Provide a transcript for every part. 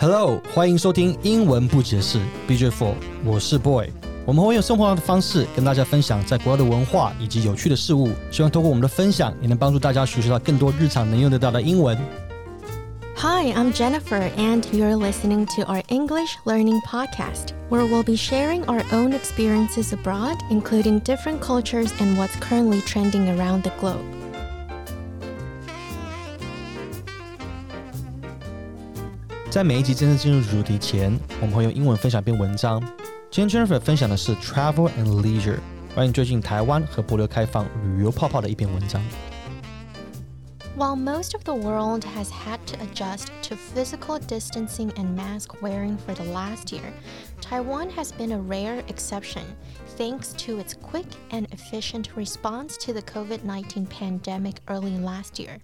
Hello，欢迎收听英文不解释 BJ Four，我是 Boy。我们会用生活的方式跟大家分享在国外的文化以及有趣的事物，希望通过我们的分享，也能帮助大家学习到更多日常能用得到的英文。Hi, I'm Jennifer, and you're listening to our English learning podcast, where we'll be sharing our own experiences abroad, including different cultures and what's currently trending around the globe. 在每一集正式进入主题前，我们会用英文分享一篇文章。今天 Jennifer 分享的是 Travel and Leisure，关于最近台湾和博流开放旅游泡泡的一篇文章。While most of the world has had to adjust to physical distancing and mask wearing for the last year, Taiwan has been a rare exception thanks to its quick and efficient response to the COVID 19 pandemic early last year.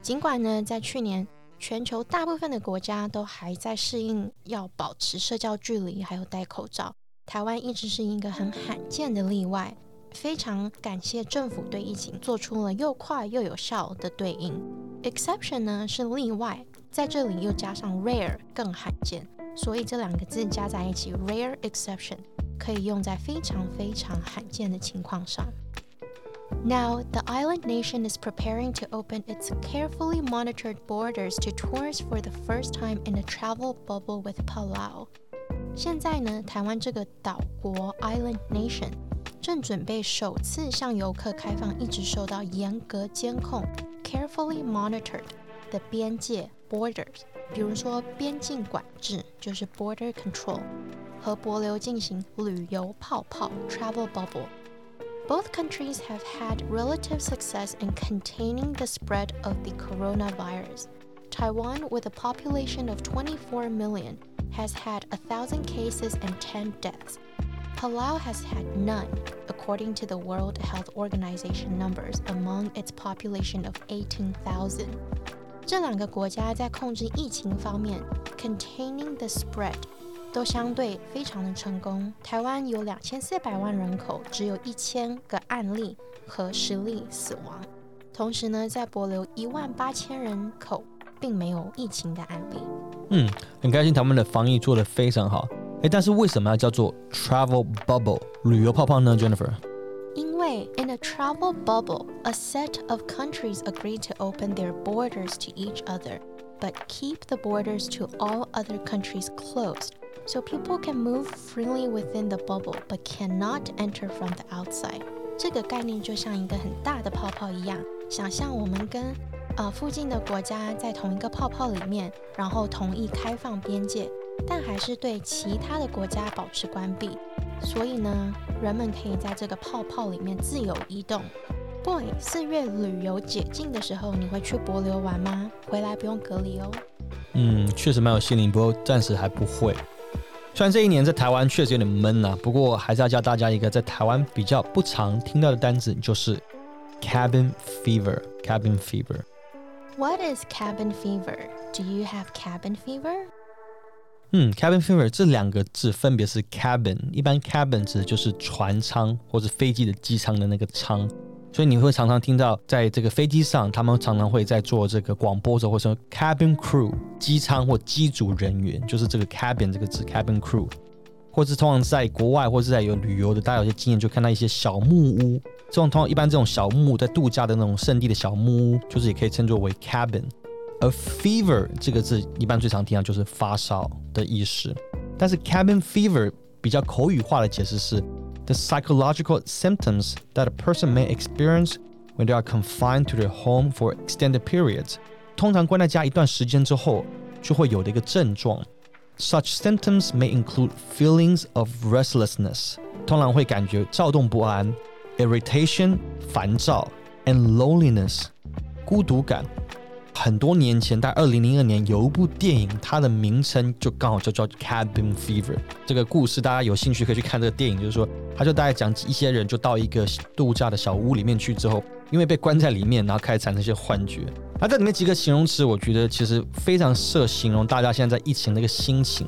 尽管呢，在去年 全球大部分的国家都还在适应要保持社交距离，还有戴口罩。台湾一直是一个很罕见的例外，非常感谢政府对疫情做出了又快又有效的对应。Exception 呢是例外，在这里又加上 rare 更罕见，所以这两个字加在一起，rare exception 可以用在非常非常罕见的情况上。Now, the island nation is preparing to open its carefully monitored borders to tourists for the first time in a travel bubble with Palau. 现在呢，台湾这个岛国 island nation 正准备首次向游客开放一直受到严格监控 carefully monitored 的边界 borders，比如说边境管制就是 border control，和帛琉进行旅游泡泡 travel bubble。 both countries have had relative success in containing the spread of the coronavirus. Taiwan, with a population of 24 million, has had 1,000 cases and 10 deaths. Palau has had none, according to the World Health Organization numbers, among its population of 18,000. 这两个国家在控制疫情方面，containing the spread 都相对非常的成功。台湾有两千四百万人口，只有一千个案例和十例死亡。同时呢，在博流一万八千人口，并没有疫情的案例。嗯，很开心，他们的防疫做得非常好。哎，但是为什么要叫做 travel bubble 旅游泡泡呢，Jennifer？因为 in a travel bubble, a set of countries agree to open their borders to each other, but keep the borders to all other countries closed so people can move freely within the bubble but cannot enter from the outside。这个概念就像一个很大的泡泡一样，想象我们跟呃附近的国家在同一个泡泡里面，然后同意开放边界，但还是对其他的国家保持关闭。所以呢，人们可以在这个泡泡里面自由移动。 Boy，四月旅游解禁的时候，你会去博流玩吗？回来不用隔离哦。嗯，确实蛮有吸引力，不过暂时还不会。虽然这一年在台湾确实有点闷啊，不过还是要教大家一个在台湾比较不常听到的单词，就是 cabin fever。cabin fever。What is cabin fever? Do you have cabin fever? 嗯，cabin fever 这两个字分别是 cabin，一般 cabin 指的就是船舱或者飞机的机舱的那个舱。所以你会常常听到，在这个飞机上，他们常常会在做这个广播的时候，会说 cabin crew 机舱或机组人员，就是这个 cabin 这个字 cabin crew，或是通常在国外或是在有旅游的，大家有些经验就看到一些小木屋，这种通常一般这种小木屋在度假的那种圣地的小木屋，就是也可以称作为 cabin。而 fever 这个字一般最常听到就是发烧的意思，但是 cabin fever 比较口语化的解释是。the psychological symptoms that a person may experience when they are confined to their home for extended periods，通常关在家一段时间之后就会有的一个症状。Such symptoms may include feelings of restlessness，通常会感觉躁动不安；irritation，烦躁；and loneliness，孤独感。 很多年前，在二零零二年，有一部电影，它的名称就刚好就叫《Cabin Fever》。这个故事大家有兴趣可以去看这个电影，就是说，他就大概讲一些人就到一个度假的小屋里面去之后，因为被关在里面，然后开始产生一些幻觉。那这里面几个形容词，我觉得其实非常适合形容大家现在在疫情的一个心情。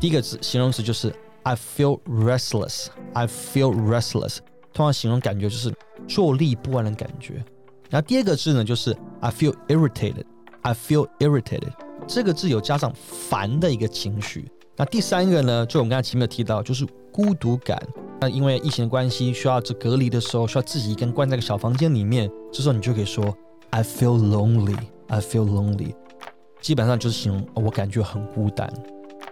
第一个字形容词就是 I feel restless。I feel restless，通常形容感觉就是坐立不安的感觉。然后第二个字呢，就是 I feel irritated。I feel irritated，这个字有加上烦的一个情绪。那第三个呢，就我们刚才前面提到，就是孤独感。那因为疫情的关系，需要这隔离的时候，需要自己一个人关在个小房间里面，这时候你就可以说 I feel lonely, I feel lonely。基本上就是形容我感觉很孤单。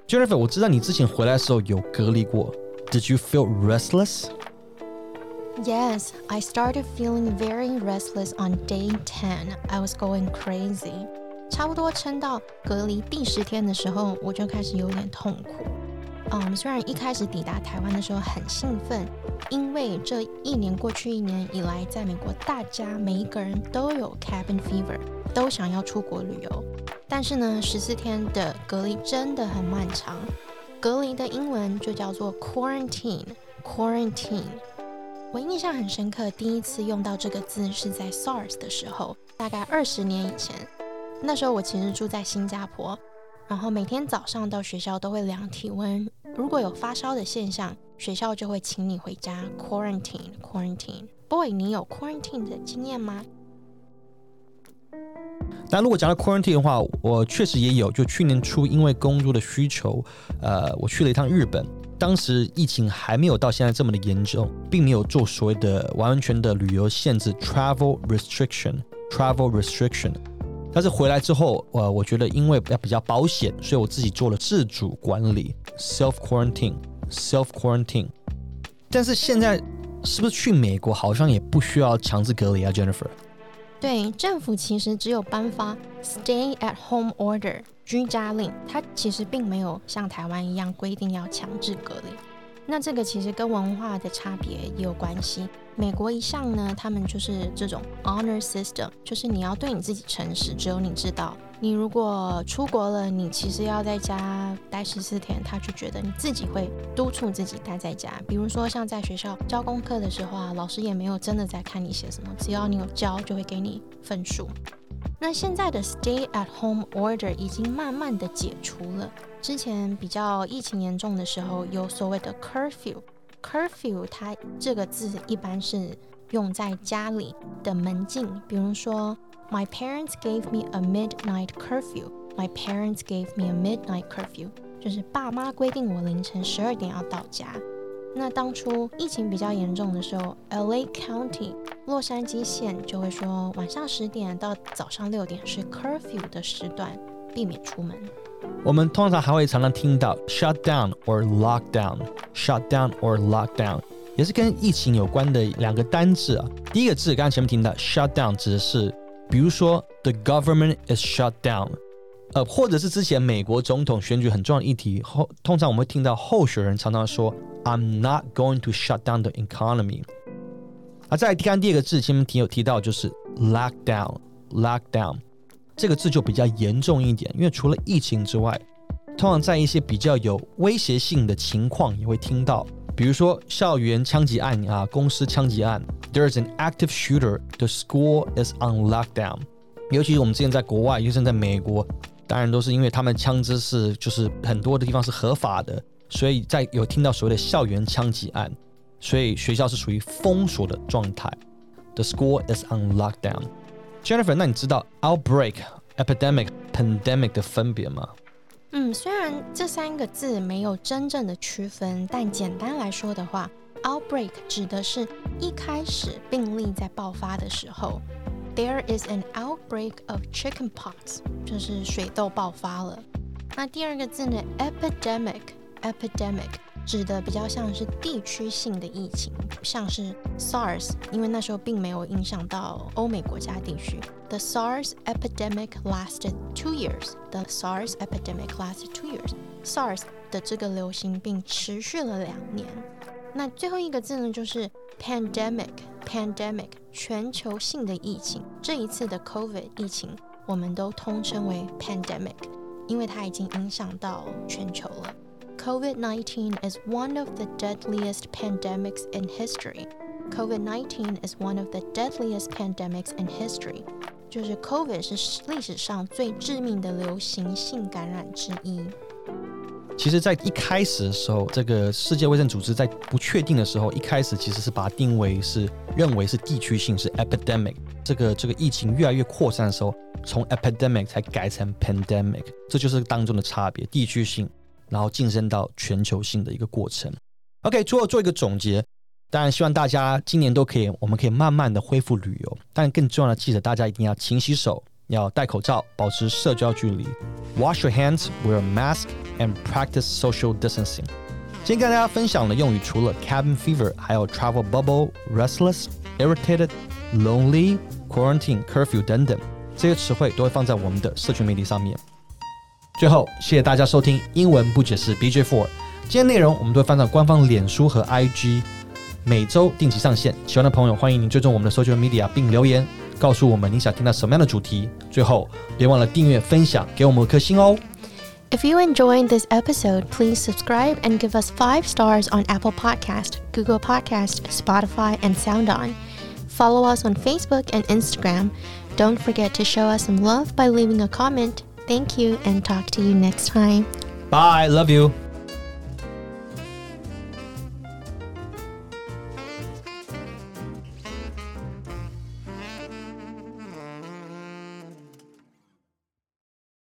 Jennifer，我知道你之前回来的时候有隔离过，Did you feel restless? Yes, I started feeling very restless on day 10. I was going crazy. 差不多撑到隔离第十天的时候，我就开始有点痛苦。嗯，虽然一开始抵达台湾的时候很兴奋，因为这一年过去一年以来，在美国大家每一个人都有 cabin fever，都想要出国旅游。但是呢，十四天的隔离真的很漫长。隔离的英文就叫做 quarantine，quarantine。 我印象很深刻，第一次用到这个字是在 SARS 的时候，大概二十年以前。那时候我其实住在新加坡，然后每天早上到学校都会量体温，如果有发烧的现象，学校就会请你回家 quarantine quarantine。Boy，你有 quarantine 的经验吗？那如果讲到 quarantine 的话，我确实也有。就去年初因为工作的需求，呃，我去了一趟日本，当时疫情还没有到现在这么的严重，并没有做所谓的完完全的旅游限制 travel restriction travel restriction。但是回来之后，呃，我觉得因为要比较保险，所以我自己做了自主管理，self quarantine，self quarantine。但是现在是不是去美国好像也不需要强制隔离啊，Jennifer？对，政府其实只有颁发 stay at home order 居家令，它其实并没有像台湾一样规定要强制隔离。那这个其实跟文化的差别也有关系。美国一向呢，他们就是这种 honor system，就是你要对你自己诚实，只有你知道。你如果出国了，你其实要在家待十四天，他就觉得你自己会督促自己待在家。比如说像在学校交功课的时候啊，老师也没有真的在看你写什么，只要你有交，就会给你分数。那现在的 stay at home order 已经慢慢的解除了。之前比较疫情严重的时候，有所谓的 curfew。curfew 它这个字一般是用在家里的门禁，比如说 My parents gave me a midnight curfew. My parents gave me a midnight curfew，就是爸妈规定我凌晨十二点要到家。那当初疫情比较严重的时候，LA County 洛杉矶县就会说晚上十点到早上六点是 curfew 的时段，避免出门。我们通常还会常常听到 shut down or lock down，shut down or lock down，也是跟疫情有关的两个单字啊。第一个字刚刚前面听到 shut down 指的是，比如说 the government is shut down，呃，或者是之前美国总统选举很重要的议题后，通常我们会听到候选人常常说 I'm not going to shut down the economy。啊，再来看第二个字，前面提有提到就是 lock down，lock down。这个字就比较严重一点，因为除了疫情之外，通常在一些比较有威胁性的情况也会听到，比如说校园枪击案啊，公司枪击案，There's an active shooter. The school is on lockdown. 尤其是我们之前在国外，尤其是在美国，当然都是因为他们枪支是就是很多的地方是合法的，所以在有听到所谓的校园枪击案，所以学校是属于封锁的状态。The school is on lockdown. Jennifer，那你知道 outbreak、epidemic、pandemic 的分别吗？嗯，虽然这三个字没有真正的区分，但简单来说的话，outbreak 指的是一开始病例在爆发的时候，there is an outbreak of chickenpox，就是水痘爆发了。那第二个字呢 epidemic。指的比较像是地区性的疫情，像是 SARS，因为那时候并没有影响到欧美国家地区。The SARS epidemic lasted two years. The SARS epidemic lasted two years. SARS 的这个流行病持续了两年。那最后一个字呢，就是 pandemic。pandemic 全球性的疫情，这一次的 COVID 疫情，我们都通称为 pandemic，因为它已经影响到全球了。COVID 19 is one of the deadliest pandemics in history. COVID 19 is one of the deadliest pandemics in history. 就是 COVID 是历史上最致命的流行性感染之一。其实，在一开始的时候，这个世界卫生组织在不确定的时候，一开始其实是把它定为是认为是地区性，是 epidemic。这个这个疫情越来越扩散的时候， 从 epidemic 才改成 pandemic，这就是当中的差别，地区性， 然后晋升到全球性的一个过程。OK，最后做一个总结，当然希望大家今年都可以，我们可以慢慢的恢复旅游，但更重要的记得大家一定要勤洗手，要戴口罩，保持社交距离，wash your hands, wear a mask, and practice social distancing。今天跟大家分享的用语除了 cabin fever，还有 travel bubble、restless、irritated、lonely、quarantine、curfew 等等，这些词汇都会放在我们的社群媒体上面。最后，谢谢大家收听英文不解释 BJ Four。今天内容我们都会放在官方脸书和 IG，每周定期上线。喜欢的朋友欢迎您追踪我们的 social media 并留言告诉我们你想听到什么样的主题。最后，别忘了订阅、分享，给我们颗星哦。If you enjoyed this episode, please subscribe and give us five stars on Apple Podcast, Google Podcast, Spotify, and SoundOn. Follow us on Facebook and Instagram. Don't forget to show us some love by leaving a comment. Thank you and talk to you next time. Bye, love you.